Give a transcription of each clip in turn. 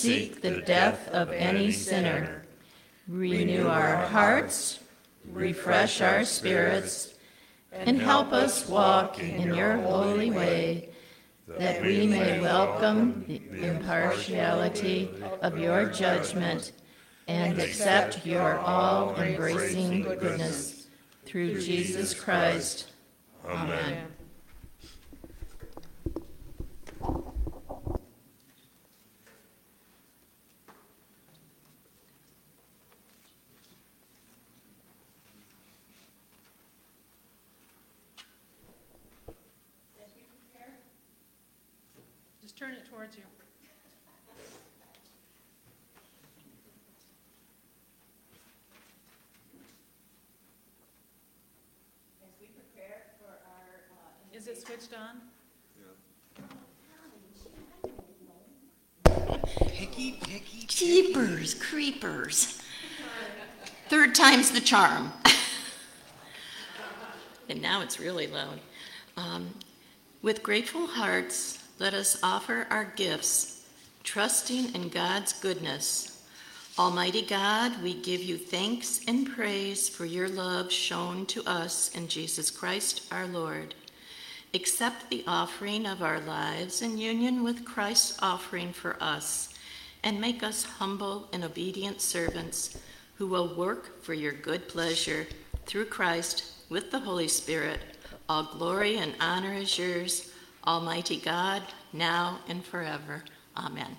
seek the death of any sinner. Renew our hearts, refresh our spirits, and help us walk in your holy way, that we may welcome the impartiality of your judgment and accept your all embracing goodness through Jesus Christ. Amen. Just turn it towards you. Is it switched on? Picky, picky. Jeepers creepers. Third time's the charm. and now it's really loud. Um, with grateful hearts, let us offer our gifts, trusting in God's goodness. Almighty God, we give you thanks and praise for your love shown to us in Jesus Christ our Lord. Accept the offering of our lives in union with Christ's offering for us, and make us humble and obedient servants who will work for your good pleasure through Christ with the Holy Spirit. All glory and honor is yours, Almighty God, now and forever. Amen.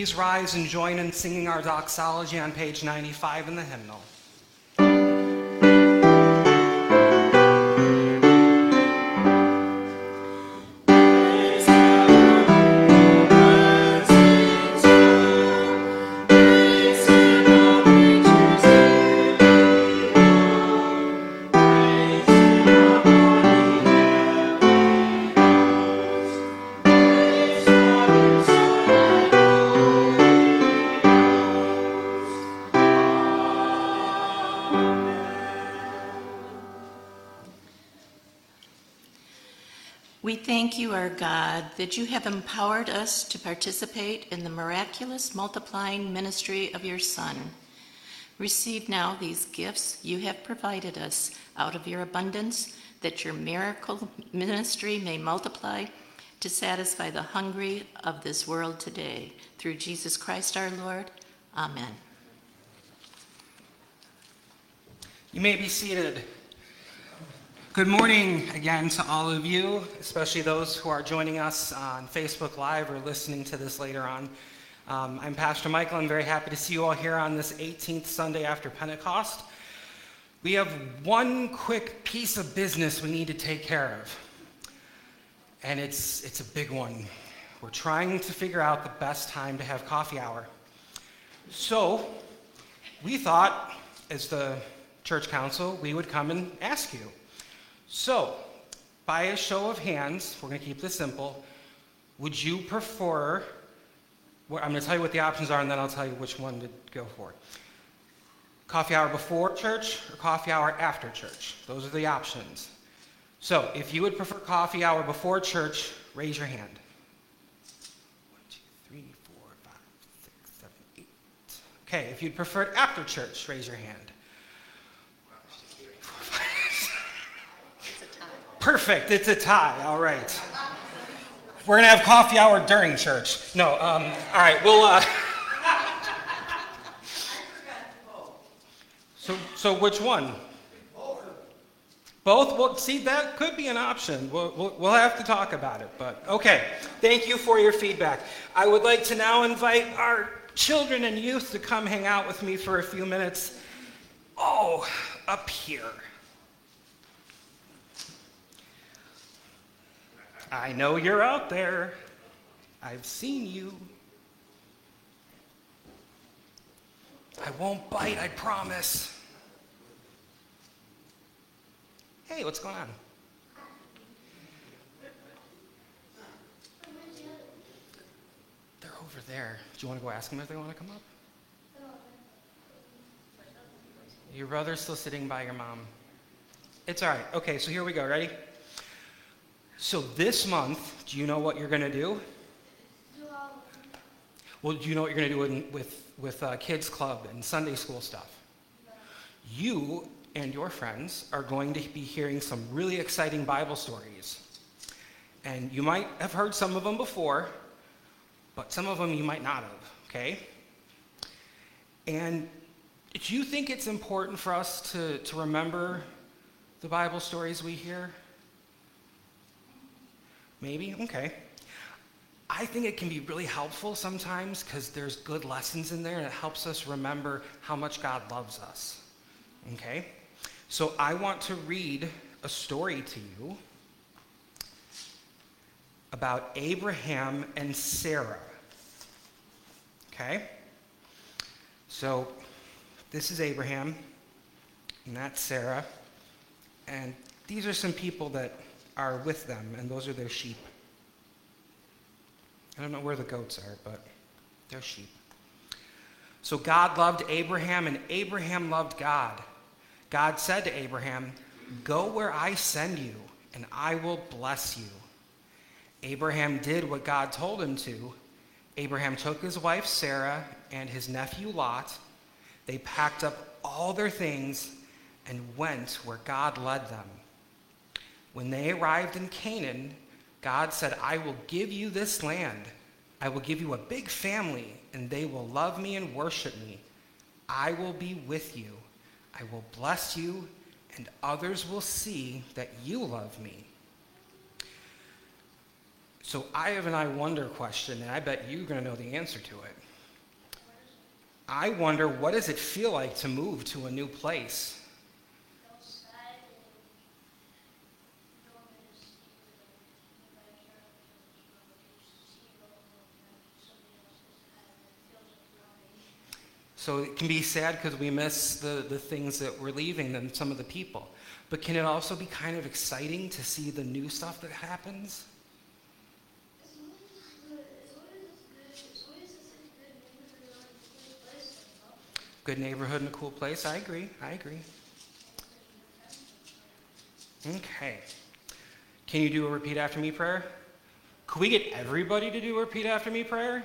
Please rise and join in singing our doxology on page 95 in the hymnal. That you have empowered us to participate in the miraculous multiplying ministry of your Son. Receive now these gifts you have provided us out of your abundance, that your miracle ministry may multiply to satisfy the hungry of this world today. Through Jesus Christ our Lord. Amen. You may be seated. Good morning again to all of you, especially those who are joining us on Facebook Live or listening to this later on. Um, I'm Pastor Michael. I'm very happy to see you all here on this 18th Sunday after Pentecost. We have one quick piece of business we need to take care of, and it's, it's a big one. We're trying to figure out the best time to have coffee hour. So, we thought, as the church council, we would come and ask you. So, by a show of hands, we're going to keep this simple. Would you prefer? Well, I'm going to tell you what the options are, and then I'll tell you which one to go for. Coffee hour before church or coffee hour after church? Those are the options. So, if you would prefer coffee hour before church, raise your hand. One, two, three, four, five, six, seven, eight. Okay, if you'd prefer it after church, raise your hand. Perfect. It's a tie. All right. We're gonna have coffee hour during church. No. Um, all right. We'll. Uh... So, so which one? Both. Well, see, that could be an option. We'll, we'll have to talk about it. But okay. Thank you for your feedback. I would like to now invite our children and youth to come hang out with me for a few minutes. Oh, up here. I know you're out there. I've seen you. I won't bite, I promise. Hey, what's going on? They're over there. Do you want to go ask them if they want to come up? Your brother's still sitting by your mom. It's all right. Okay, so here we go. Ready? So this month, do you know what you're going to do? Well, do you know what you're going to do with, with uh, kids club and Sunday school stuff? You and your friends are going to be hearing some really exciting Bible stories. And you might have heard some of them before, but some of them you might not have, okay? And do you think it's important for us to, to remember the Bible stories we hear? Maybe? Okay. I think it can be really helpful sometimes because there's good lessons in there and it helps us remember how much God loves us. Okay? So I want to read a story to you about Abraham and Sarah. Okay? So this is Abraham, and that's Sarah. And these are some people that are with them, and those are their sheep. I don't know where the goats are, but they're sheep. So God loved Abraham, and Abraham loved God. God said to Abraham, Go where I send you, and I will bless you. Abraham did what God told him to. Abraham took his wife Sarah and his nephew Lot. They packed up all their things and went where God led them. When they arrived in Canaan, God said, I will give you this land. I will give you a big family, and they will love me and worship me. I will be with you. I will bless you, and others will see that you love me. So I have an I wonder question, and I bet you're going to know the answer to it. I wonder what does it feel like to move to a new place? So it can be sad because we miss the, the things that we're leaving and some of the people. But can it also be kind of exciting to see the new stuff that happens? Good neighborhood and a cool place. I agree. I agree. Okay. Can you do a repeat after me prayer? Could we get everybody to do a repeat after me prayer?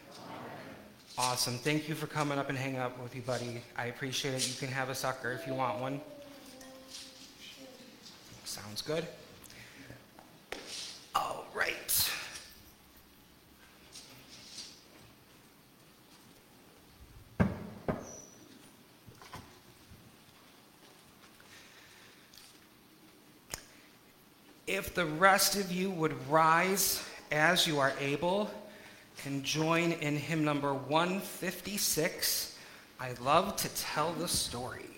Awesome. Thank you for coming up and hanging out with you, buddy. I appreciate it. You can have a sucker if you want one. Sounds good. All right. If the rest of you would rise as you are able and join in hymn number 156, I love to tell the story.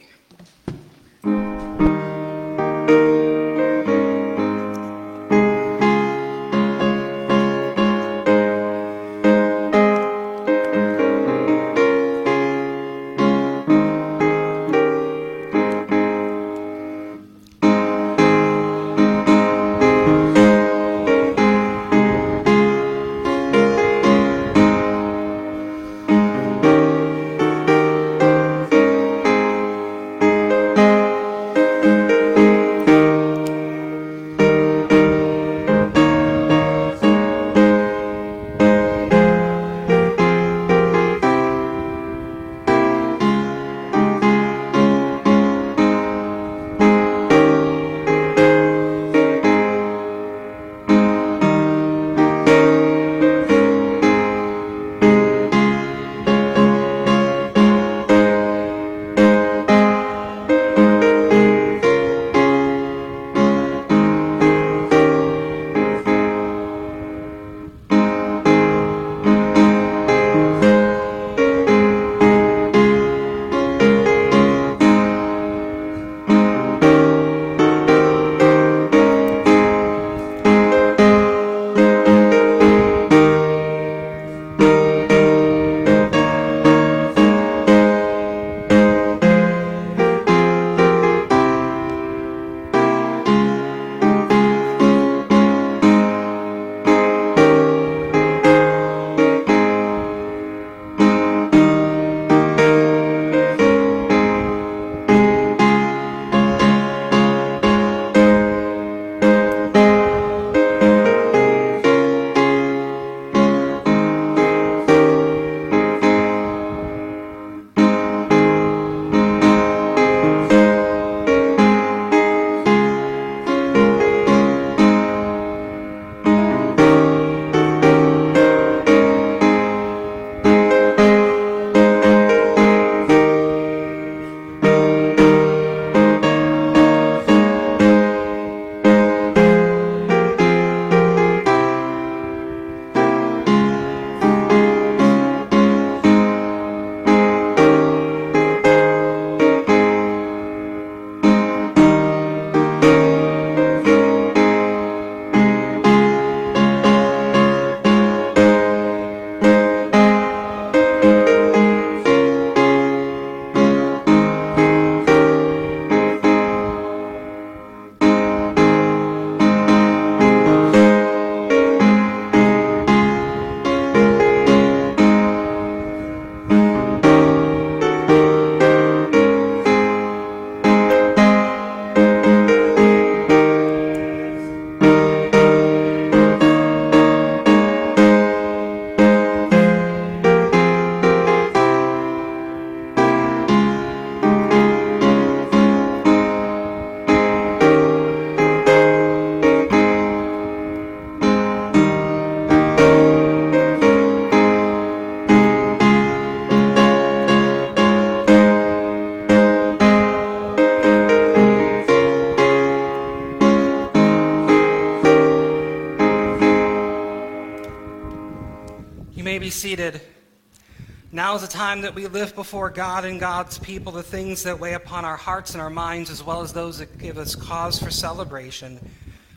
Now is the time that we lift before God and God's people the things that weigh upon our hearts and our minds, as well as those that give us cause for celebration.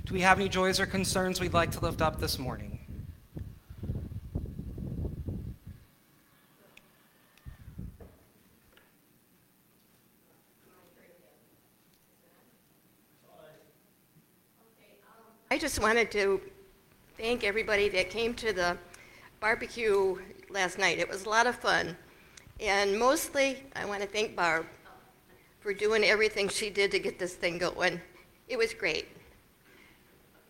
Do we have any joys or concerns we'd like to lift up this morning? I just wanted to thank everybody that came to the barbecue last night. It was a lot of fun. And mostly, I want to thank Barb for doing everything she did to get this thing going. It was great.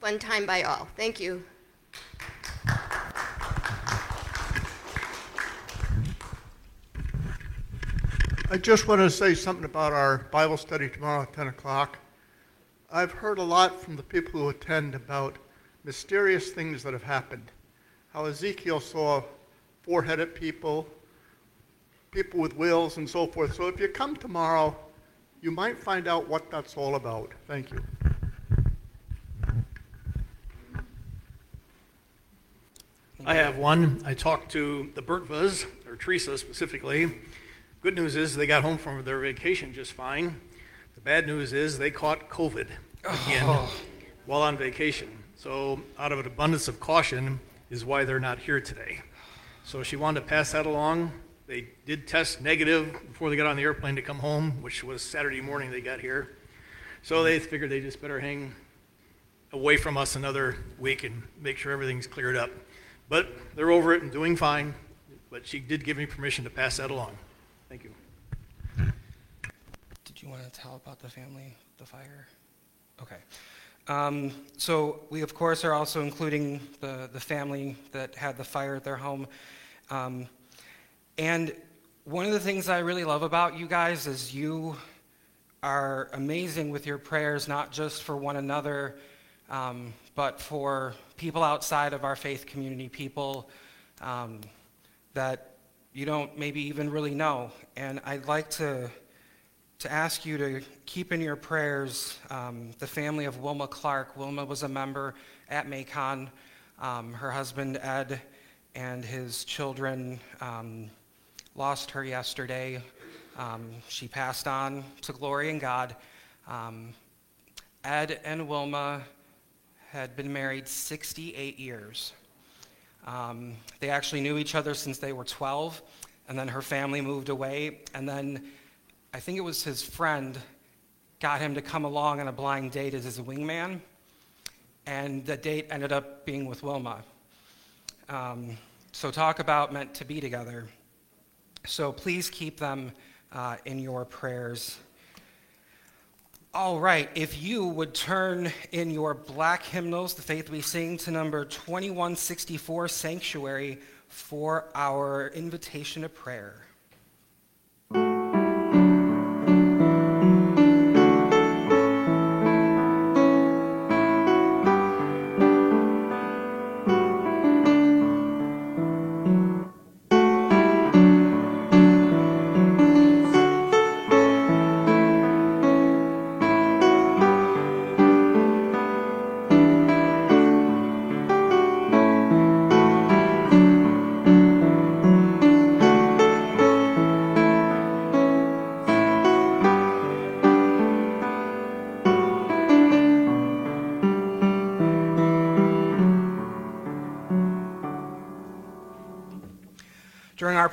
Fun time by all. Thank you. I just want to say something about our Bible study tomorrow at 10 o'clock. I've heard a lot from the people who attend about mysterious things that have happened. How Ezekiel saw four headed people, people with wills, and so forth. So if you come tomorrow, you might find out what that's all about. Thank you. I have one. I talked to the Bertvas, or Teresa specifically. Good news is they got home from their vacation just fine. The bad news is they caught COVID again oh. while on vacation. So, out of an abundance of caution, is why they're not here today. So, she wanted to pass that along. They did test negative before they got on the airplane to come home, which was Saturday morning they got here. So, they figured they just better hang away from us another week and make sure everything's cleared up. But they're over it and doing fine. But she did give me permission to pass that along. Thank you. Did you want to tell about the family, the fire? Okay. Um, so we, of course, are also including the, the family that had the fire at their home. Um, and one of the things I really love about you guys is you are amazing with your prayers, not just for one another, um, but for people outside of our faith community, people um, that you don't maybe even really know. And I'd like to, to ask you to keep in your prayers um, the family of Wilma Clark. Wilma was a member at Macon. Um, her husband, Ed, and his children um, lost her yesterday. Um, she passed on to glory in God. Um, Ed and Wilma had been married 68 years. Um, they actually knew each other since they were 12, and then her family moved away. And then I think it was his friend got him to come along on a blind date as his wingman, and the date ended up being with Wilma. Um, so, talk about meant to be together. So, please keep them uh, in your prayers. All right, if you would turn in your black hymnals, the faith we sing, to number 2164, Sanctuary, for our invitation to prayer.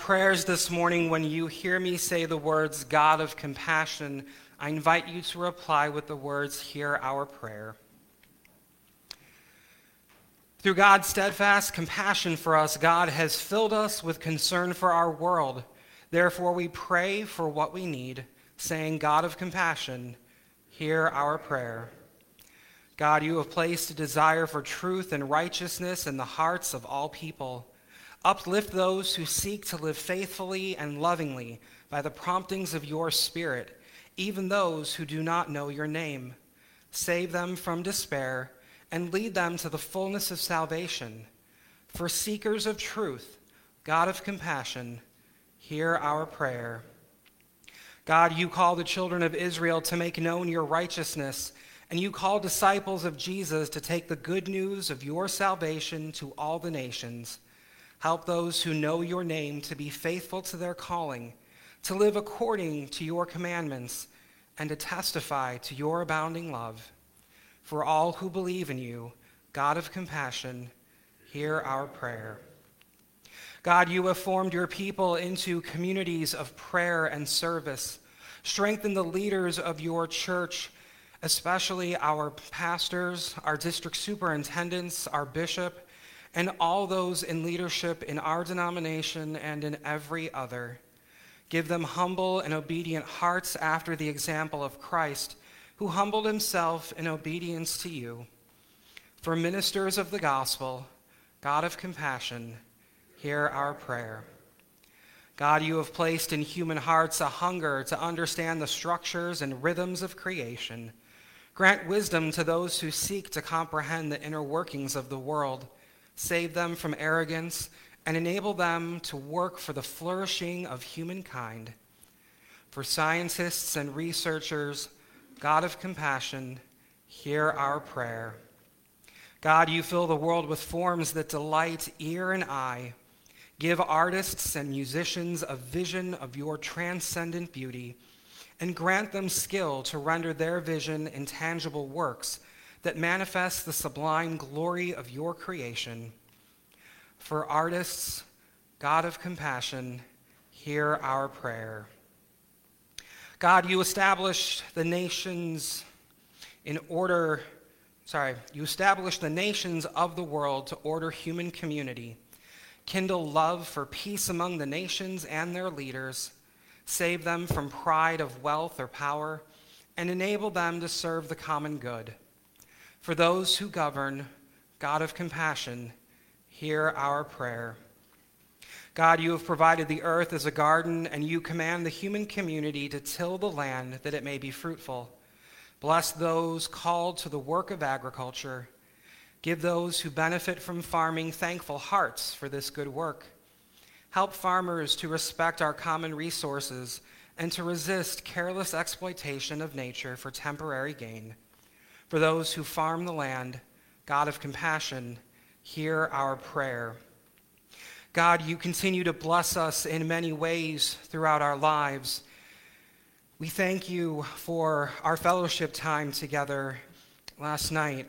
Prayers this morning, when you hear me say the words, God of compassion, I invite you to reply with the words, Hear our prayer. Through God's steadfast compassion for us, God has filled us with concern for our world. Therefore, we pray for what we need, saying, God of compassion, hear our prayer. God, you have placed a desire for truth and righteousness in the hearts of all people. Uplift those who seek to live faithfully and lovingly by the promptings of your Spirit, even those who do not know your name. Save them from despair and lead them to the fullness of salvation. For seekers of truth, God of compassion, hear our prayer. God, you call the children of Israel to make known your righteousness, and you call disciples of Jesus to take the good news of your salvation to all the nations. Help those who know your name to be faithful to their calling, to live according to your commandments, and to testify to your abounding love. For all who believe in you, God of compassion, hear our prayer. God, you have formed your people into communities of prayer and service. Strengthen the leaders of your church, especially our pastors, our district superintendents, our bishop, and all those in leadership in our denomination and in every other. Give them humble and obedient hearts after the example of Christ, who humbled himself in obedience to you. For ministers of the gospel, God of compassion, hear our prayer. God, you have placed in human hearts a hunger to understand the structures and rhythms of creation. Grant wisdom to those who seek to comprehend the inner workings of the world. Save them from arrogance and enable them to work for the flourishing of humankind. For scientists and researchers, God of compassion, hear our prayer. God, you fill the world with forms that delight ear and eye. Give artists and musicians a vision of your transcendent beauty, and grant them skill to render their vision in tangible works that manifest the sublime glory of your creation. For artists, God of compassion, hear our prayer. God, you established the nations in order, sorry, you established the nations of the world to order human community kindle love for peace among the nations and their leaders, save them from pride of wealth or power, and enable them to serve the common good. For those who govern, God of compassion, hear our prayer. God, you have provided the earth as a garden, and you command the human community to till the land that it may be fruitful. Bless those called to the work of agriculture Give those who benefit from farming thankful hearts for this good work. Help farmers to respect our common resources and to resist careless exploitation of nature for temporary gain. For those who farm the land, God of compassion, hear our prayer. God, you continue to bless us in many ways throughout our lives. We thank you for our fellowship time together last night.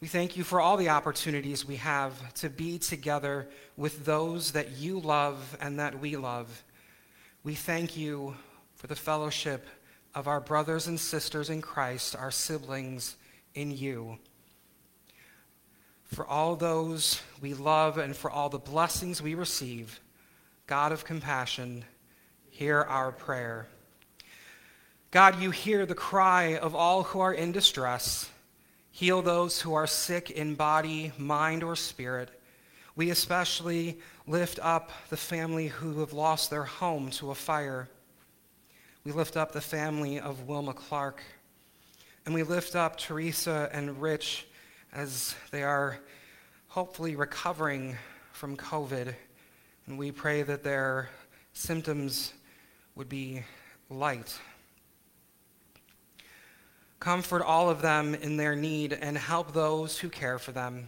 We thank you for all the opportunities we have to be together with those that you love and that we love. We thank you for the fellowship of our brothers and sisters in Christ, our siblings in you. For all those we love and for all the blessings we receive, God of compassion, hear our prayer. God, you hear the cry of all who are in distress. Heal those who are sick in body, mind, or spirit. We especially lift up the family who have lost their home to a fire. We lift up the family of Wilma Clark. And we lift up Teresa and Rich as they are hopefully recovering from COVID. And we pray that their symptoms would be light. Comfort all of them in their need and help those who care for them.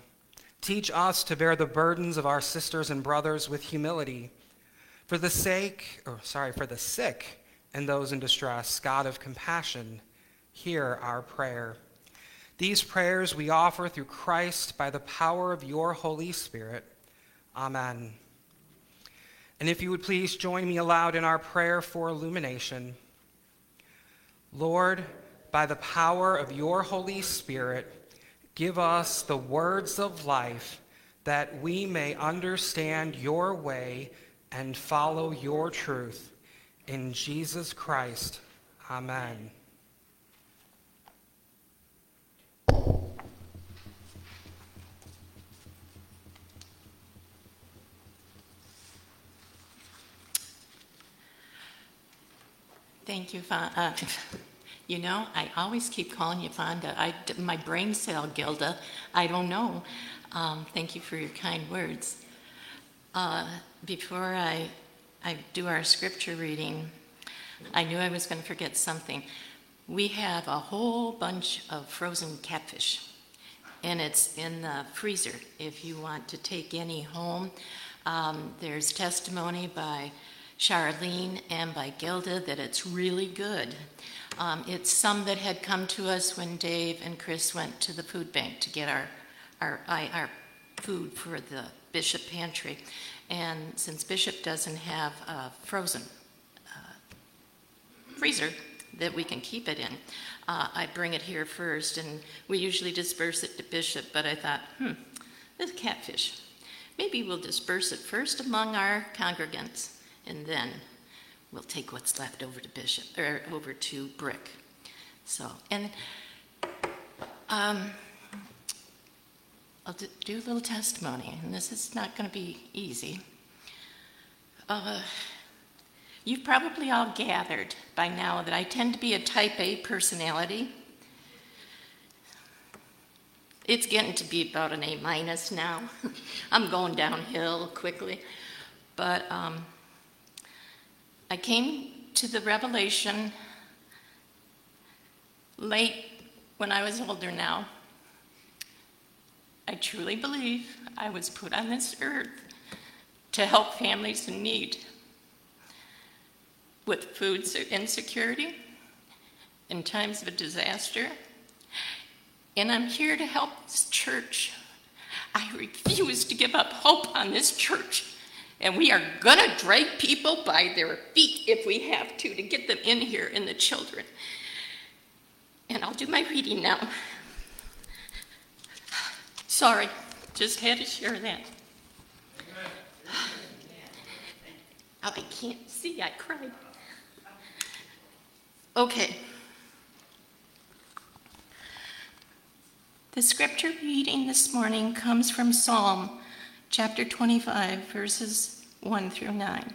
Teach us to bear the burdens of our sisters and brothers with humility. For the sake, or sorry, for the sick and those in distress, God of compassion, hear our prayer. These prayers we offer through Christ by the power of your Holy Spirit. Amen. And if you would please join me aloud in our prayer for illumination. Lord, by the power of your Holy Spirit, give us the words of life that we may understand your way and follow your truth. In Jesus Christ, amen. Thank you, Fonda. uh, You know, I always keep calling you Fonda. I, my brain cell, Gilda. I don't know. Um, thank you for your kind words. Uh, before I, I do our scripture reading, I knew I was going to forget something. We have a whole bunch of frozen catfish, and it's in the freezer if you want to take any home. Um, There's testimony by Charlene and by Gilda that it's really good. Um, It's some that had come to us when Dave and Chris went to the food bank to get our, our, our food for the Bishop pantry. And since Bishop doesn't have a frozen uh, freezer that we can keep it in, uh, I bring it here first, and we usually disperse it to Bishop, but I thought, hmm, this catfish, maybe we'll disperse it first among our congregants, and then we'll take what's left over to Bishop, or over to Brick. So, and um, I'll do a little testimony, and this is not going to be easy. Uh, you've probably all gathered by now that I tend to be a type A personality. It's getting to be about an A minus now. I'm going downhill quickly. But um, I came to the revelation late when I was older now. I truly believe I was put on this earth to help families in need with food insecurity in times of a disaster. And I'm here to help this church. I refuse to give up hope on this church. And we are going to drag people by their feet if we have to to get them in here and the children. And I'll do my reading now. Sorry, just had to share that. Oh, I can't see, I cried. Okay. The scripture reading this morning comes from Psalm chapter 25, verses 1 through 9.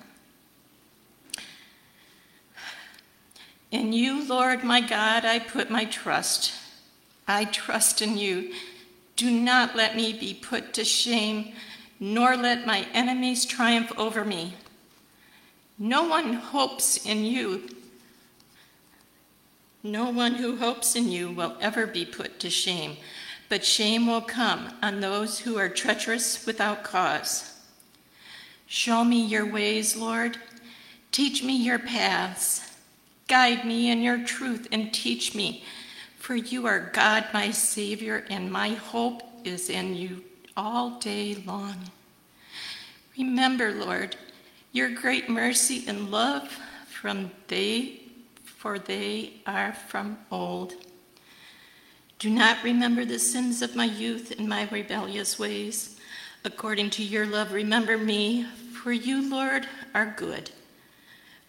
In you, Lord my God, I put my trust. I trust in you. Do not let me be put to shame, nor let my enemies triumph over me. No one hopes in you. No one who hopes in you will ever be put to shame, but shame will come on those who are treacherous without cause. Show me your ways, Lord. Teach me your paths. Guide me in your truth and teach me, for you are God, my Savior, and my hope is in you all day long. Remember, Lord, your great mercy and love from they, for they are from old. Do not remember the sins of my youth and my rebellious ways. According to your love, remember me, for you, Lord, are good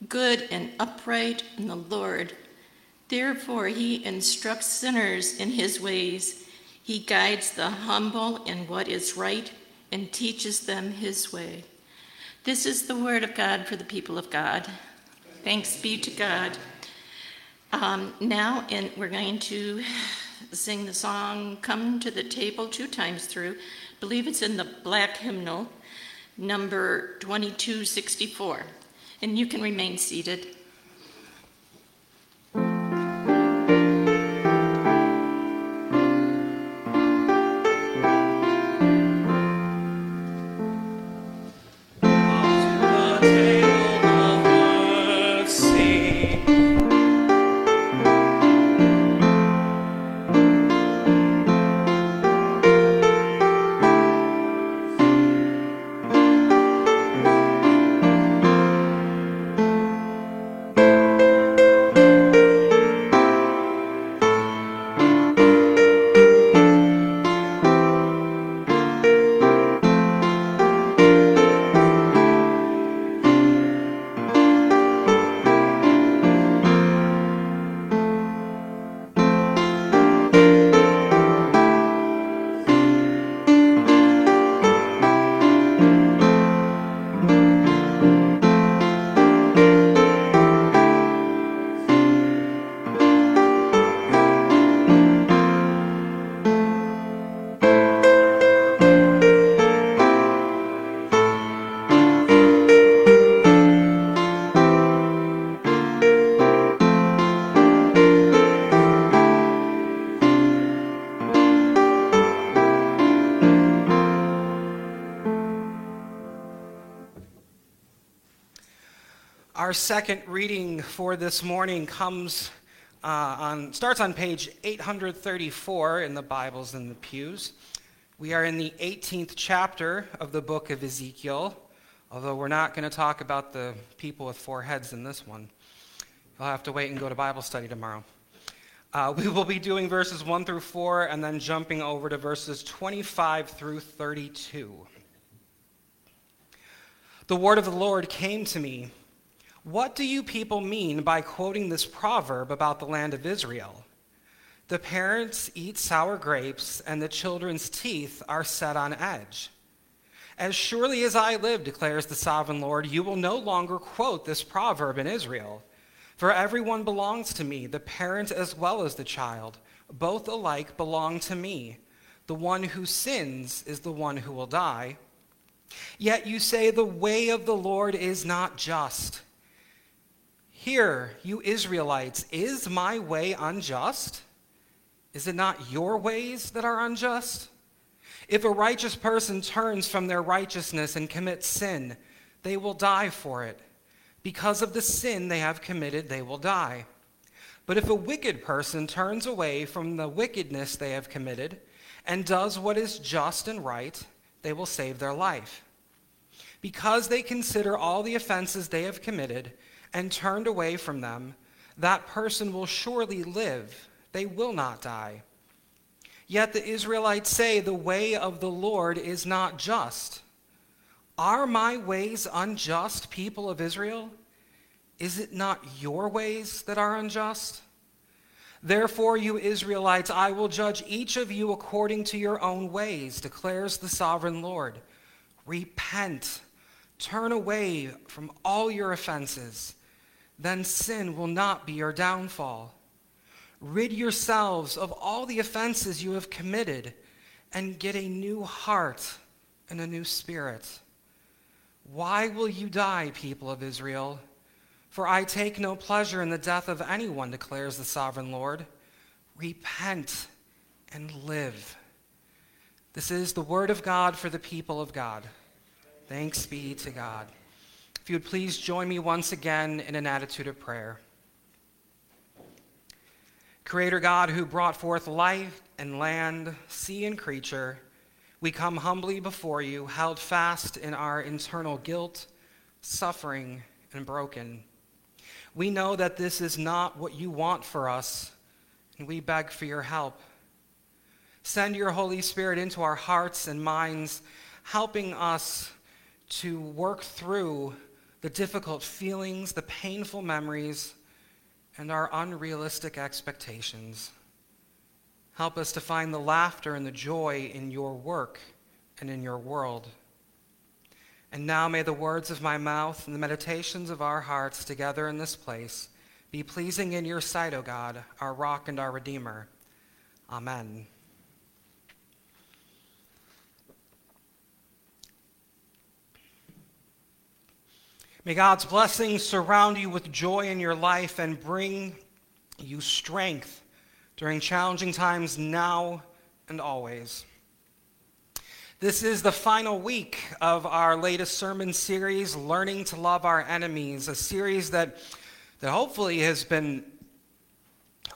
good and upright in the Lord. Therefore, he instructs sinners in his ways. He guides the humble in what is right and teaches them his way. This is the word of God for the people of God. Thanks be to God. Um, now, and we're going to sing the song "Come to the Table" two times through. I believe it's in the black hymnal, number 2264 and you can remain seated. Our second reading for this morning comes uh, on starts on page 834 in the Bibles in the pews. We are in the 18th chapter of the book of Ezekiel, although we're not going to talk about the people with four heads in this one. You'll have to wait and go to Bible study tomorrow. Uh, we will be doing verses 1 through 4 and then jumping over to verses 25 through 32. The word of the Lord came to me. What do you people mean by quoting this proverb about the land of Israel? The parents eat sour grapes, and the children's teeth are set on edge. As surely as I live, declares the sovereign Lord, you will no longer quote this proverb in Israel. For everyone belongs to me, the parent as well as the child. Both alike belong to me. The one who sins is the one who will die. Yet you say, The way of the Lord is not just. Hear, you Israelites, is my way unjust? Is it not your ways that are unjust? If a righteous person turns from their righteousness and commits sin, they will die for it. Because of the sin they have committed, they will die. But if a wicked person turns away from the wickedness they have committed and does what is just and right, they will save their life. Because they consider all the offenses they have committed and turned away from them, that person will surely live. They will not die. Yet the Israelites say, The way of the Lord is not just. Are my ways unjust, people of Israel? Is it not your ways that are unjust? Therefore, you Israelites, I will judge each of you according to your own ways, declares the sovereign Lord. Repent, turn away from all your offenses, then sin will not be your downfall. Rid yourselves of all the offenses you have committed, and get a new heart and a new spirit. Why will you die, people of Israel? For I take no pleasure in the death of anyone, declares the sovereign Lord. Repent and live. This is the word of God for the people of God. Thanks be to God. You would please join me once again in an attitude of prayer. Creator God, who brought forth life and land, sea and creature, we come humbly before you, held fast in our internal guilt, suffering, and broken. We know that this is not what you want for us, and we beg for your help. Send your Holy Spirit into our hearts and minds, helping us to work through the difficult feelings, the painful memories, and our unrealistic expectations. Help us to find the laughter and the joy in your work and in your world. And now may the words of my mouth and the meditations of our hearts together in this place be pleasing in your sight, O God, our rock and our redeemer. Amen. May God's blessings surround you with joy in your life and bring you strength during challenging times now and always. This is the final week of our latest sermon series, Learning to Love Our Enemies, a series that, that hopefully has been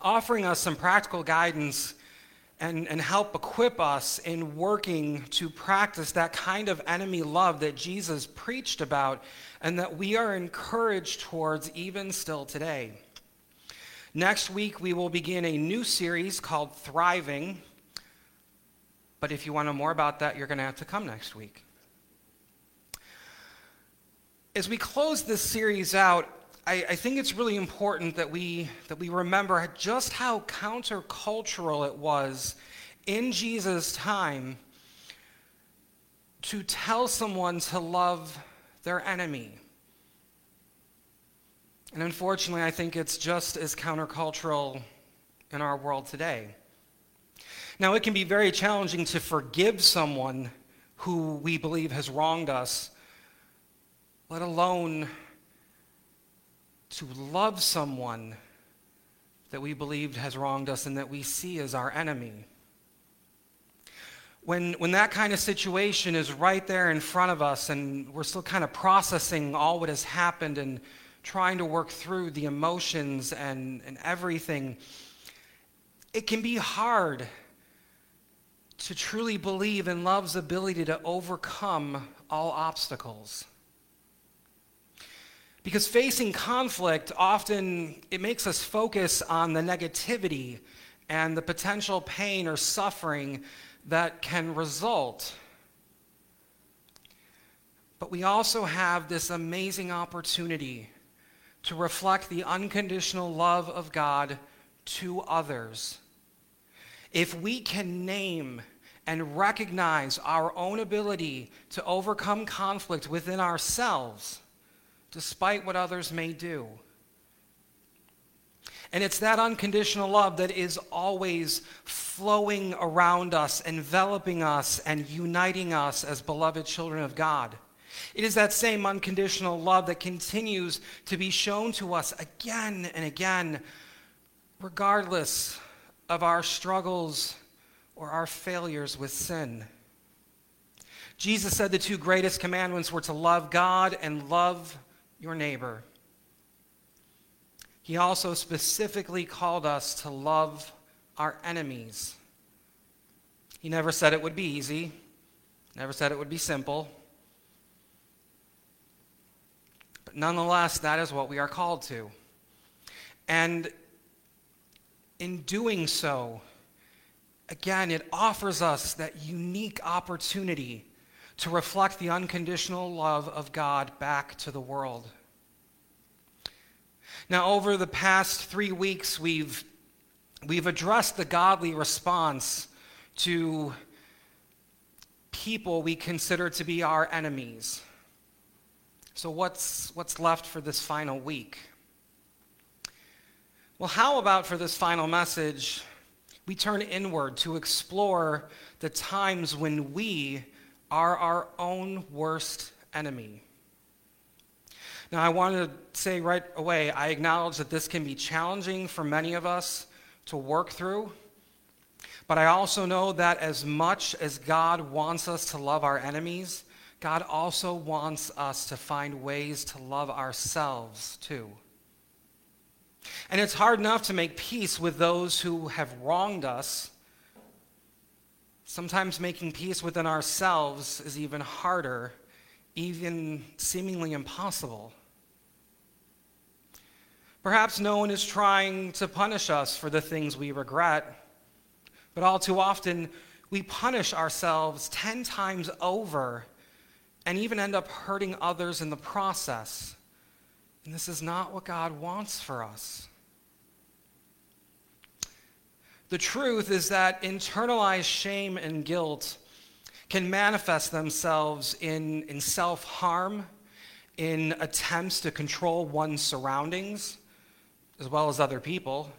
offering us some practical guidance and, and help equip us in working to practice that kind of enemy love that Jesus preached about and that we are encouraged towards even still today. Next week, we will begin a new series called Thriving. But if you want to know more about that, you're going to have to come next week. As we close this series out, I, I, think it's really important that we, that we remember just how countercultural it was in Jesus' time to tell someone to love their enemy. And unfortunately, I think it's just as countercultural in our world today. Now, it can be very challenging to forgive someone who we believe has wronged us, let alone to love someone that we believed has wronged us and that we see as our enemy. When, when that kind of situation is right there in front of us and we're still kind of processing all what has happened and trying to work through the emotions and, and everything, it can be hard to truly believe in love's ability to overcome all obstacles. Because facing conflict often it makes us focus on the negativity and the potential pain or suffering that can result. But we also have this amazing opportunity to reflect the unconditional love of God to others. If we can name and recognize our own ability to overcome conflict within ourselves, despite what others may do. And it's that unconditional love that is always flowing around us, enveloping us, and uniting us as beloved children of God. It is that same unconditional love that continues to be shown to us again and again, regardless of our struggles or our failures with sin. Jesus said the two greatest commandments were to love God and love your neighbor. He also specifically called us to love our enemies. He never said it would be easy, never said it would be simple. But nonetheless, that is what we are called to. And in doing so, again, it offers us that unique opportunity to reflect the unconditional love of God back to the world. Now, over the past three weeks, we've, we've addressed the godly response to people we consider to be our enemies. So, what's, what's left for this final week? Well, how about for this final message, we turn inward to explore the times when we are our own worst enemy? Now, I want to say right away, I acknowledge that this can be challenging for many of us to work through. But I also know that as much as God wants us to love our enemies, God also wants us to find ways to love ourselves too. And it's hard enough to make peace with those who have wronged us. Sometimes making peace within ourselves is even harder, even seemingly impossible. Perhaps no one is trying to punish us for the things we regret, but all too often we punish ourselves 10 times over and even end up hurting others in the process. And this is not what God wants for us. The truth is that internalized shame and guilt can manifest themselves in, in self harm, in attempts to control one's surroundings, as well as other people,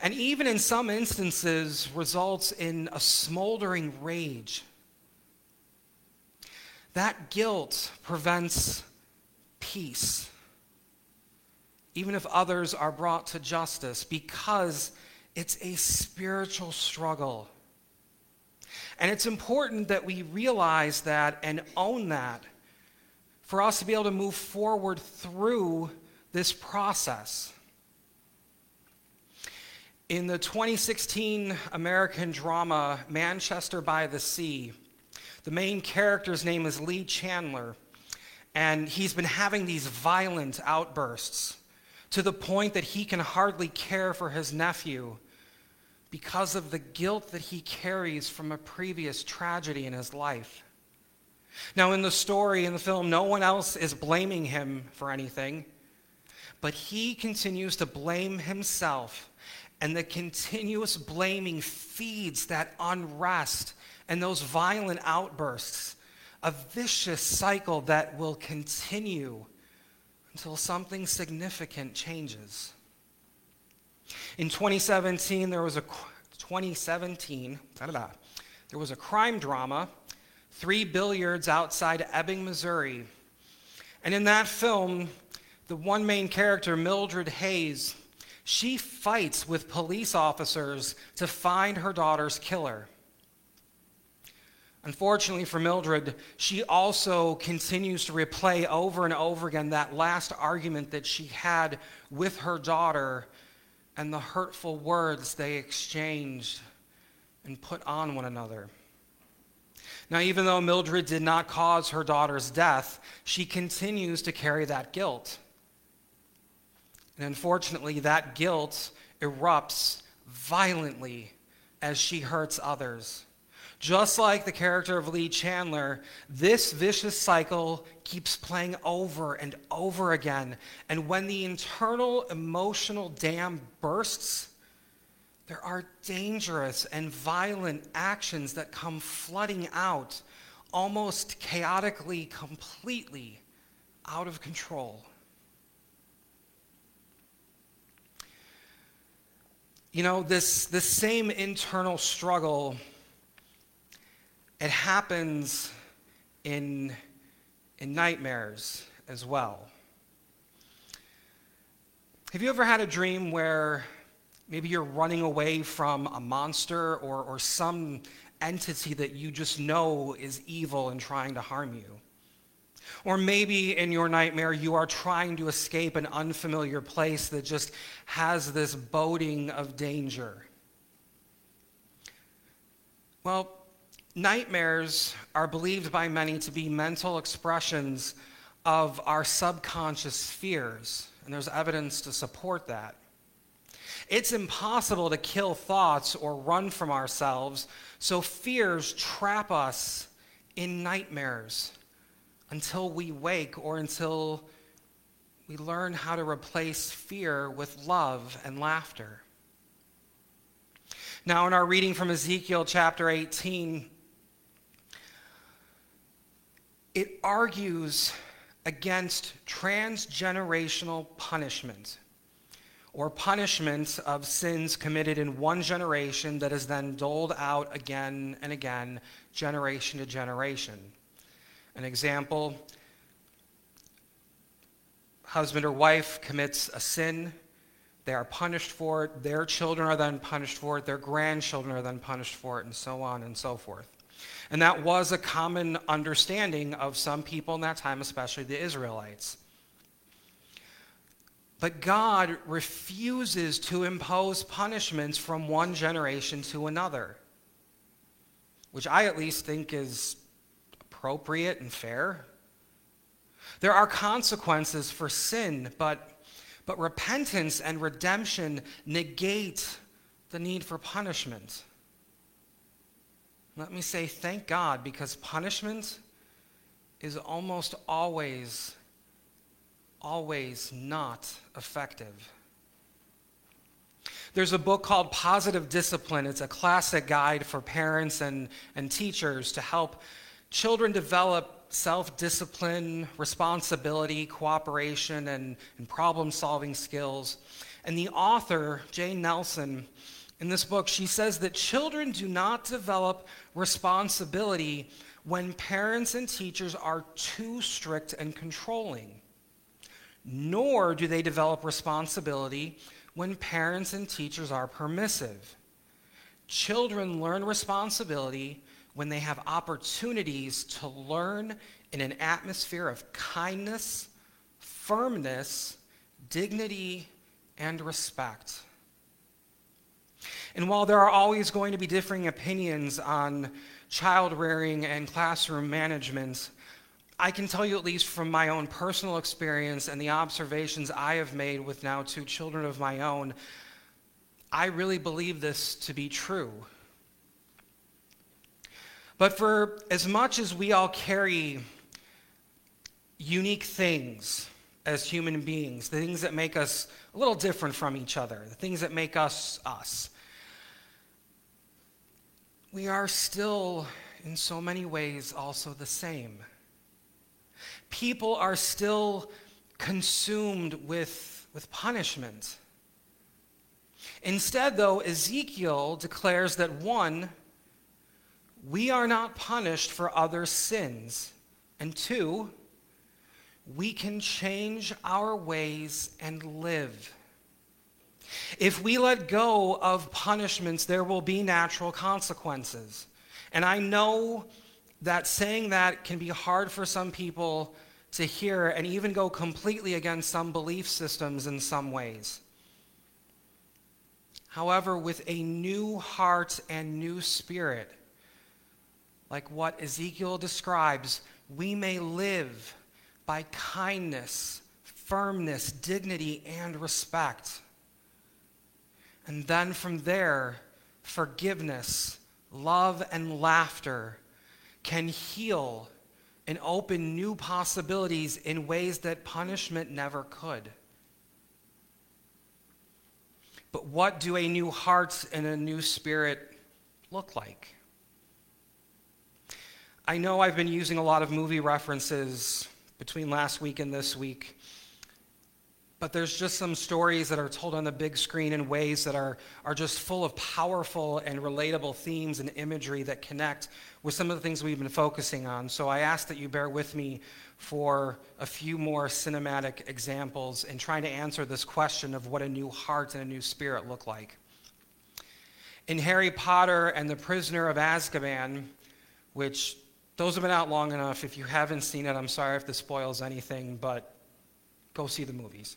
and even in some instances results in a smoldering rage. That guilt prevents peace even if others are brought to justice, because it's a spiritual struggle. And it's important that we realize that and own that for us to be able to move forward through this process. In the 2016 American drama Manchester by the Sea, the main character's name is Lee Chandler, and he's been having these violent outbursts to the point that he can hardly care for his nephew because of the guilt that he carries from a previous tragedy in his life. Now, in the story, in the film, no one else is blaming him for anything, but he continues to blame himself, and the continuous blaming feeds that unrest and those violent outbursts, a vicious cycle that will continue until something significant changes. In 2017, there was a 2017, there was a crime drama, Three Billboards outside Ebbing, Missouri. And in that film, the one main character, Mildred Hayes, she fights with police officers to find her daughter's killer. Unfortunately for Mildred, she also continues to replay over and over again that last argument that she had with her daughter and the hurtful words they exchanged and put on one another. Now, even though Mildred did not cause her daughter's death, she continues to carry that guilt. And unfortunately, that guilt erupts violently as she hurts others. Just like the character of Lee Chandler, this vicious cycle keeps playing over and over again. And when the internal emotional dam bursts, there are dangerous and violent actions that come flooding out, almost chaotically, completely out of control. You know, this, this same internal struggle, it happens in, in nightmares as well. Have you ever had a dream where maybe you're running away from a monster or, or some entity that you just know is evil and trying to harm you? Or maybe in your nightmare, you are trying to escape an unfamiliar place that just has this boding of danger. Well, nightmares are believed by many to be mental expressions of our subconscious fears, and there's evidence to support that. It's impossible to kill thoughts or run from ourselves, so fears trap us in nightmares until we wake or until we learn how to replace fear with love and laughter. Now, in our reading from Ezekiel chapter 18, it argues against transgenerational punishment or punishment of sins committed in one generation that is then doled out again and again, generation to generation. An example husband or wife commits a sin, they are punished for it, their children are then punished for it, their grandchildren are then punished for it, and so on and so forth. And that was a common understanding of some people in that time, especially the Israelites. But God refuses to impose punishments from one generation to another, which I at least think is appropriate and fair. There are consequences for sin, but, but repentance and redemption negate the need for punishment. Let me say thank God because punishment is almost always, always not effective. There's a book called Positive Discipline. It's a classic guide for parents and, and teachers to help children develop self discipline, responsibility, cooperation, and, and problem solving skills. And the author, Jane Nelsen, in this book, she says that children do not develop responsibility when parents and teachers are too strict and controlling, nor do they develop responsibility when parents and teachers are permissive. Children learn responsibility when they have opportunities to learn in an atmosphere of kindness, firmness, dignity, and respect. And while there are always going to be differing opinions on child rearing and classroom management, I can tell you, at least from my own personal experience and the observations I have made with now two children of my own, I really believe this to be true. But for as much as we all carry unique things as human beings, the things that make us a little different from each other, the things that make us us, we are still, in so many ways, also the same. People are still consumed with, with punishment. Instead, though, Ezekiel declares that one, we are not punished for other sins. And two, we can change our ways and live. If we let go of punishments, there will be natural consequences. And I know that saying that can be hard for some people to hear and even go completely against some belief systems in some ways. However, with a new heart and new spirit, like what Ezekiel describes, we may live by kindness, firmness, dignity, and respect. And then from there, forgiveness, love, and laughter can heal and open new possibilities in ways that punishment never could. But what do a new heart and a new spirit look like? I know I've been using a lot of movie references between last week and this week, but there's just some stories that are told on the big screen in ways that are, are just full of powerful and relatable themes and imagery that connect with some of the things we've been focusing on. So I ask that you bear with me for a few more cinematic examples in trying to answer this question of what a new heart and a new spirit look like. In Harry Potter and the Prisoner of Azkaban, which those have been out long enough. If you haven't seen it, I'm sorry if this spoils anything, but go see the movies.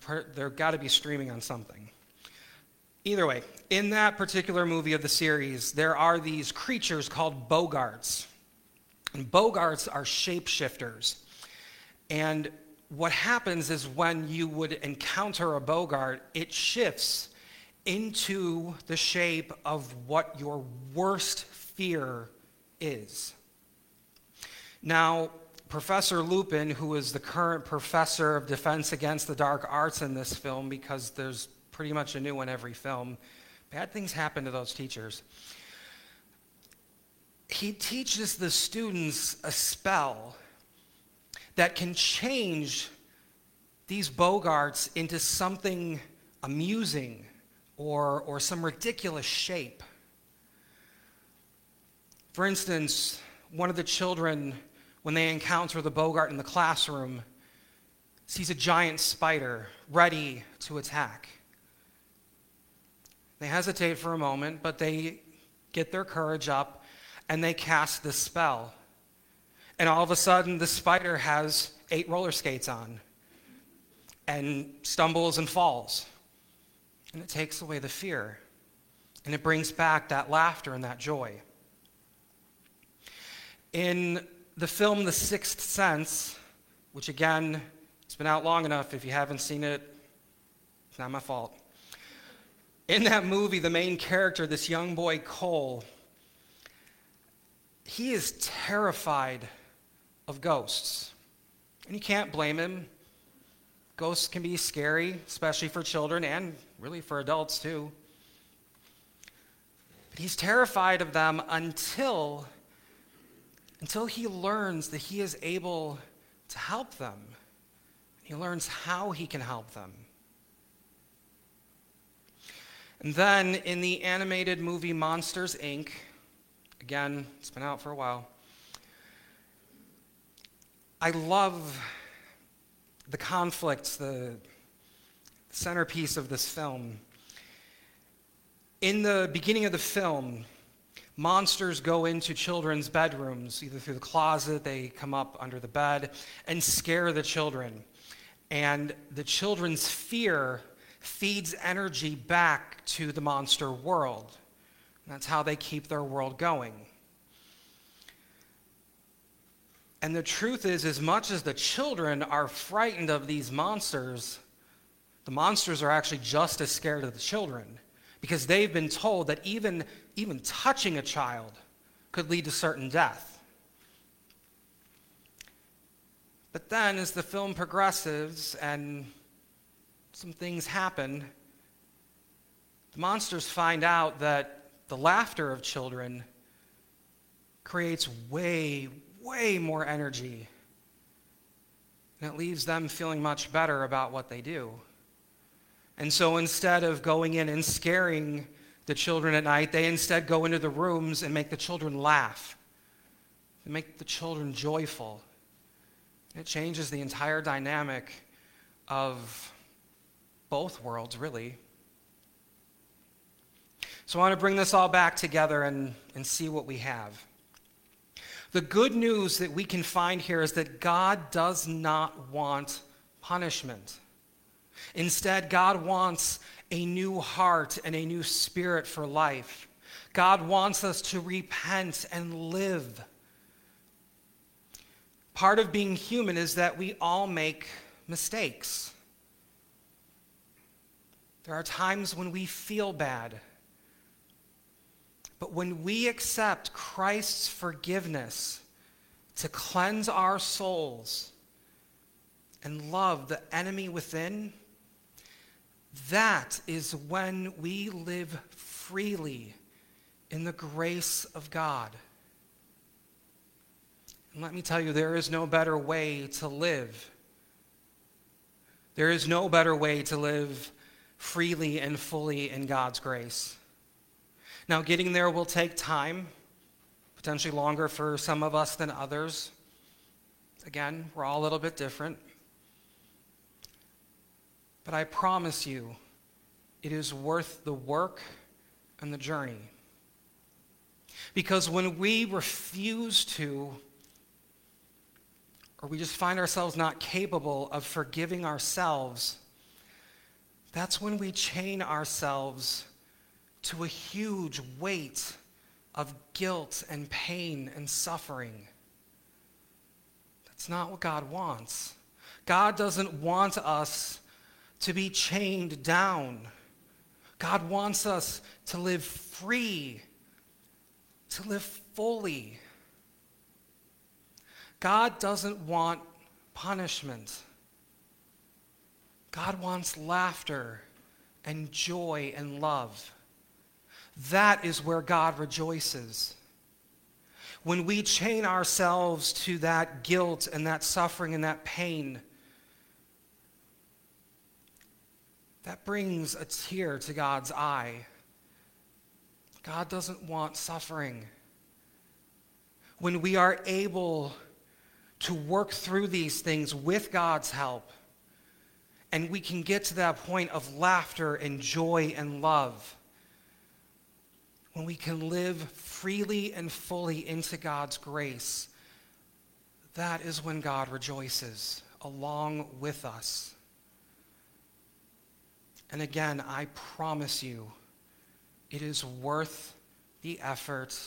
Per- they're got to be streaming on something. Either way, in that particular movie of the series, there are these creatures called boggarts. And boggarts are shapeshifters. And what happens is when you would encounter a boggart, it shifts into the shape of what your worst fear is. Now, Professor Lupin, who is the current professor of defense against the dark arts in this film, because there's pretty much a new one every film, bad things happen to those teachers. He teaches the students a spell that can change these boggarts into something amusing or, or some ridiculous shape. For instance, one of the children when they encounter the Boggart in the classroom, sees a giant spider ready to attack. They hesitate for a moment, but they get their courage up and they cast the spell. And all of a sudden, the spider has eight roller skates on and stumbles and falls. And it takes away the fear. And it brings back that laughter and that joy. In the film The Sixth Sense, which again, it's been out long enough. If you haven't seen it, it's not my fault. In that movie, the main character, this young boy Cole, he is terrified of ghosts. And you can't blame him. Ghosts can be scary, especially for children and really for adults too. But he's terrified of them until until he learns that he is able to help them. He learns how he can help them. And then in the animated movie Monsters, Inc., again, it's been out for a while, I love the conflicts, the centerpiece of this film. In the beginning of the film, monsters go into children's bedrooms, either through the closet, they come up under the bed, and scare the children. And the children's fear feeds energy back to the monster world. That's how they keep their world going. And the truth is, as much as the children are frightened of these monsters, the monsters are actually just as scared of the children because they've been told that even, even touching a child could lead to certain death. But then, as the film progresses and some things happen, the monsters find out that the laughter of children creates way, way more energy. And it leaves them feeling much better about what they do. And so instead of going in and scaring the children at night, they instead go into the rooms and make the children laugh, and make the children joyful. It changes the entire dynamic of both worlds, really. So I want to bring this all back together and, and see what we have. The good news that we can find here is that God does not want punishment. Instead, God wants a new heart and a new spirit for life. God wants us to repent and live. Part of being human is that we all make mistakes. There are times when we feel bad. But when we accept Christ's forgiveness to cleanse our souls and love the enemy within, that is when we live freely in the grace of God. And let me tell you, there is no better way to live. There is no better way to live freely and fully in God's grace. Now, getting there will take time, potentially longer for some of us than others. Again, we're all a little bit different. But I promise you, it is worth the work and the journey. Because when we refuse to, or we just find ourselves not capable of forgiving ourselves, that's when we chain ourselves to a huge weight of guilt and pain and suffering. That's not what God wants. God doesn't want us to be chained down. God wants us to live free, to live fully. God doesn't want punishment. God wants laughter and joy and love. That is where God rejoices. When we chain ourselves to that guilt and that suffering and that pain, that brings a tear to God's eye. God doesn't want suffering. When we are able to work through these things with God's help, and we can get to that point of laughter and joy and love, when we can live freely and fully into God's grace, that is when God rejoices along with us. And again, I promise you, it is worth the effort,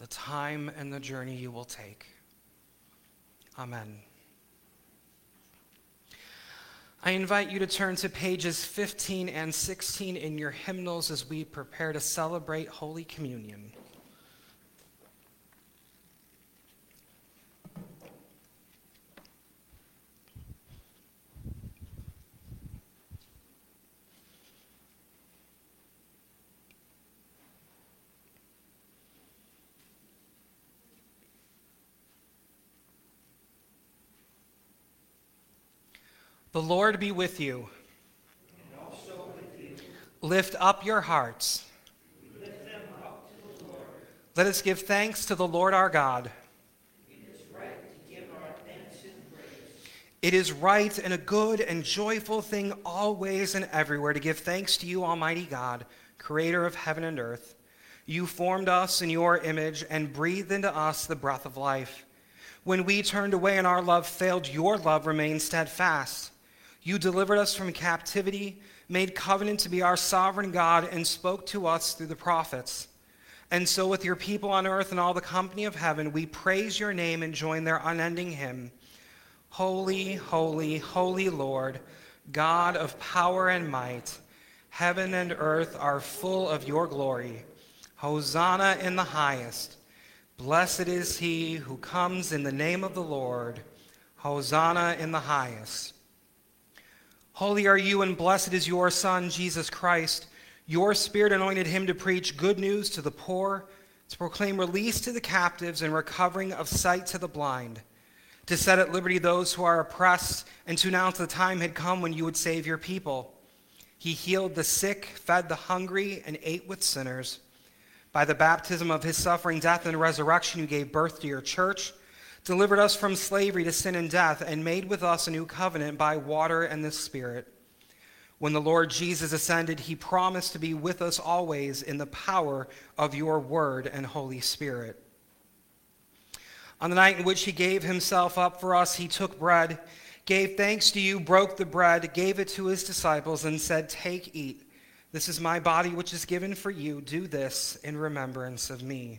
the time, and the journey you will take. Amen. I invite you to turn to pages 15 and 16 in your hymnals as we prepare to celebrate Holy Communion. The Lord be with you. Lift up your hearts. Let us give thanks to the Lord our God. It is right and a good and joyful thing always and everywhere to give thanks to you, Almighty God, creator of heaven and earth. You formed us in your image and breathed into us the breath of life. When we turned away and our love failed, your love remained steadfast. You delivered us from captivity, made covenant to be our sovereign God, and spoke to us through the prophets. And so, with your people on earth and all the company of heaven, we praise your name and join their unending hymn Holy, holy, holy Lord, God of power and might. Heaven and earth are full of your glory. Hosanna in the highest. Blessed is he who comes in the name of the Lord. Hosanna in the highest. Holy are you, and blessed is your Son, Jesus Christ. Your Spirit anointed him to preach good news to the poor, to proclaim release to the captives, and recovering of sight to the blind, to set at liberty those who are oppressed, and to announce the time had come when you would save your people. He healed the sick, fed the hungry, and ate with sinners. By the baptism of his suffering, death, and resurrection, you gave birth to your church delivered us from slavery to sin and death, and made with us a new covenant by water and the Spirit. When the Lord Jesus ascended, he promised to be with us always in the power of your word and Holy Spirit. On the night in which he gave himself up for us, he took bread, gave thanks to you, broke the bread, gave it to his disciples, and said, Take, eat. This is my body, which is given for you. Do this in remembrance of me.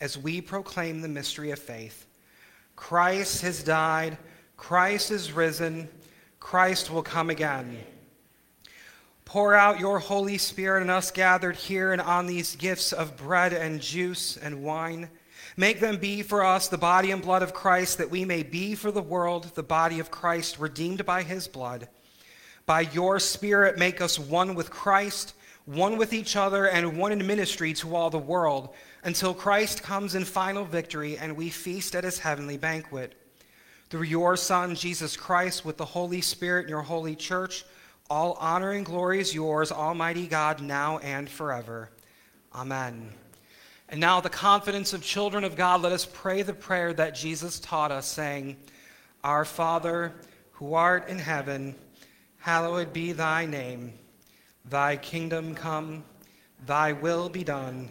as we proclaim the mystery of faith. Christ has died, Christ is risen, Christ will come again. Pour out your Holy Spirit in us gathered here and on these gifts of bread and juice and wine. Make them be for us the body and blood of Christ, that we may be for the world the body of Christ, redeemed by his blood. By your Spirit, make us one with Christ, one with each other, and one in ministry to all the world, until Christ comes in final victory and we feast at his heavenly banquet. Through your Son, Jesus Christ, with the Holy Spirit and your holy church, all honor and glory is yours, Almighty God, now and forever. Amen. And now, the confidence of children of God, let us pray the prayer that Jesus taught us, saying, Our Father, who art in heaven, hallowed be thy name. Thy kingdom come, thy will be done,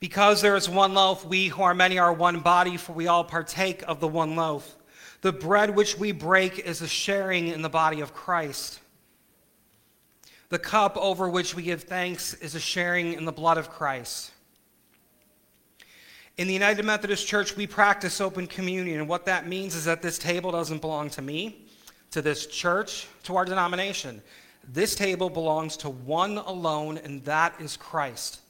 Because there is one loaf, we who are many are one body, for we all partake of the one loaf. The bread which we break is a sharing in the body of Christ. The cup over which we give thanks is a sharing in the blood of Christ. In the United Methodist Church, we practice open communion, and what that means is that this table doesn't belong to me, to this church, to our denomination. This table belongs to one alone, and that is Christ.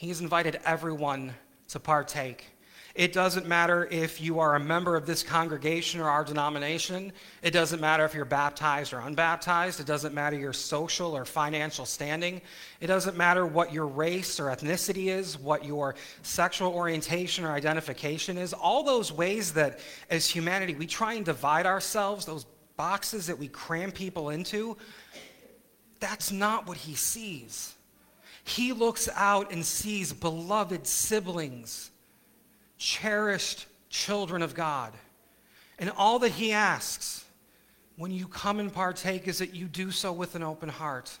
He's invited everyone to partake. It doesn't matter if you are a member of this congregation or our denomination. It doesn't matter if you're baptized or unbaptized. It doesn't matter your social or financial standing. It doesn't matter what your race or ethnicity is, what your sexual orientation or identification is. All those ways that, as humanity, we try and divide ourselves, those boxes that we cram people into, that's not what he sees. He looks out and sees beloved siblings cherished children of God. And all that he asks when you come and partake is that you do so with an open heart.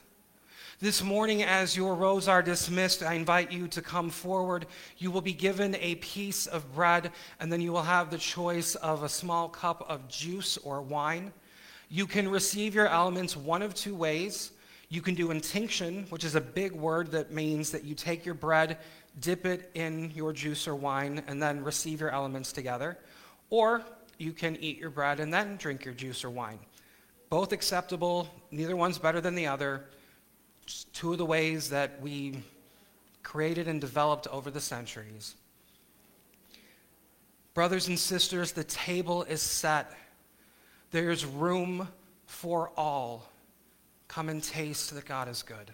This morning, as your rows are dismissed, I invite you to come forward. You will be given a piece of bread, and then you will have the choice of a small cup of juice or wine. You can receive your elements one of two ways. You can do intinction, which is a big word that means that you take your bread dip it in your juice or wine, and then receive your elements together. Or you can eat your bread and then drink your juice or wine. Both acceptable, neither one's better than the other. Just two of the ways that we created and developed over the centuries. Brothers and sisters, the table is set. There's room for all. Come and taste that God is good.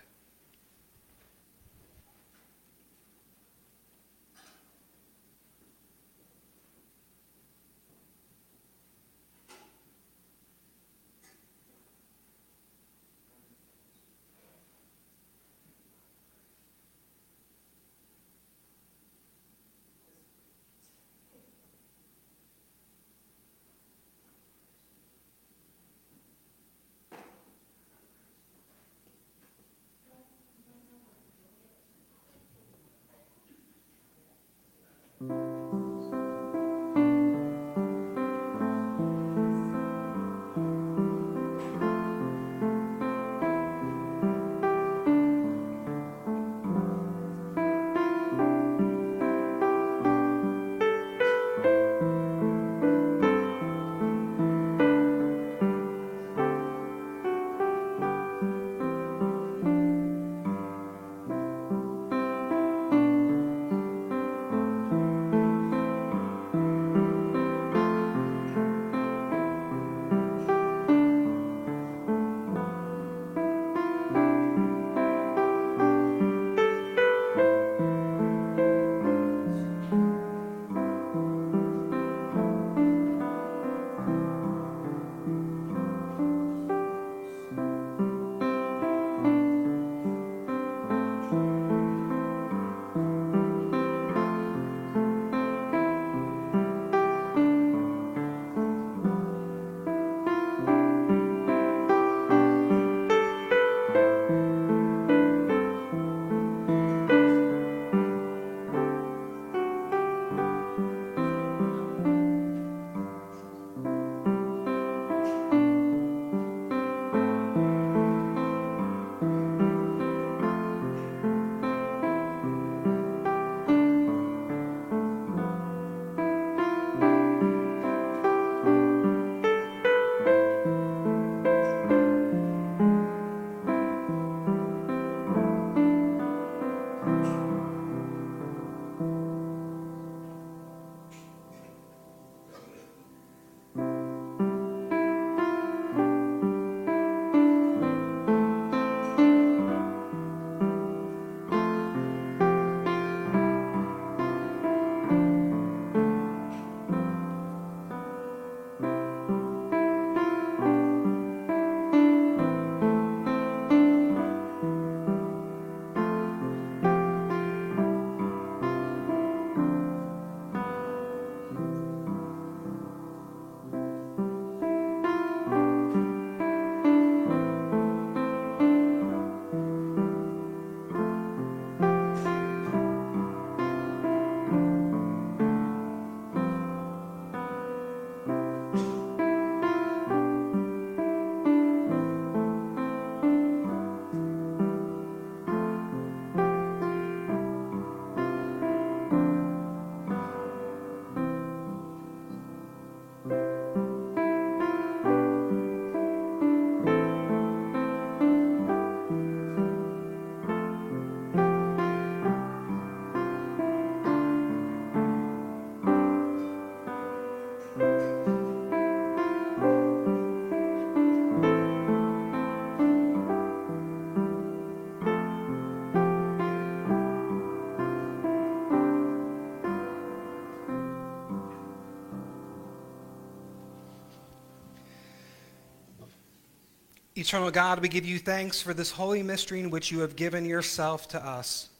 Eternal God, we give you thanks for this holy mystery in which you have given yourself to us.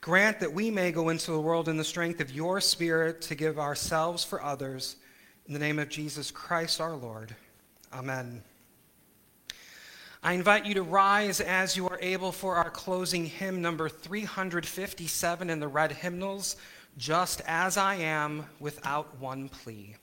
Grant that we may go into the world in the strength of your Spirit to give ourselves for others. In the name of Jesus Christ our Lord. Amen. I invite you to rise as you are able for our closing hymn, number 357 in the red hymnals, Just as I Am, without one plea.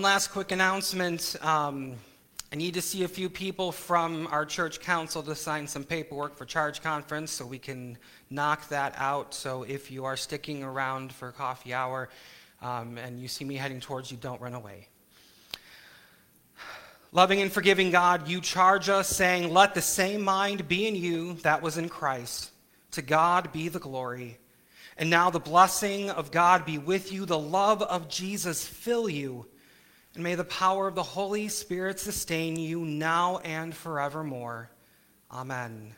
One last quick announcement. Um, I need to see a few people from our church council to sign some paperwork for charge conference so we can knock that out. So if you are sticking around for coffee hour um, and you see me heading towards you, don't run away. Loving and forgiving God, you charge us, saying, Let the same mind be in you that was in Christ. To God be the glory. And now the blessing of God be with you, the love of Jesus fill you and may the power of the Holy Spirit sustain you now and forevermore. Amen.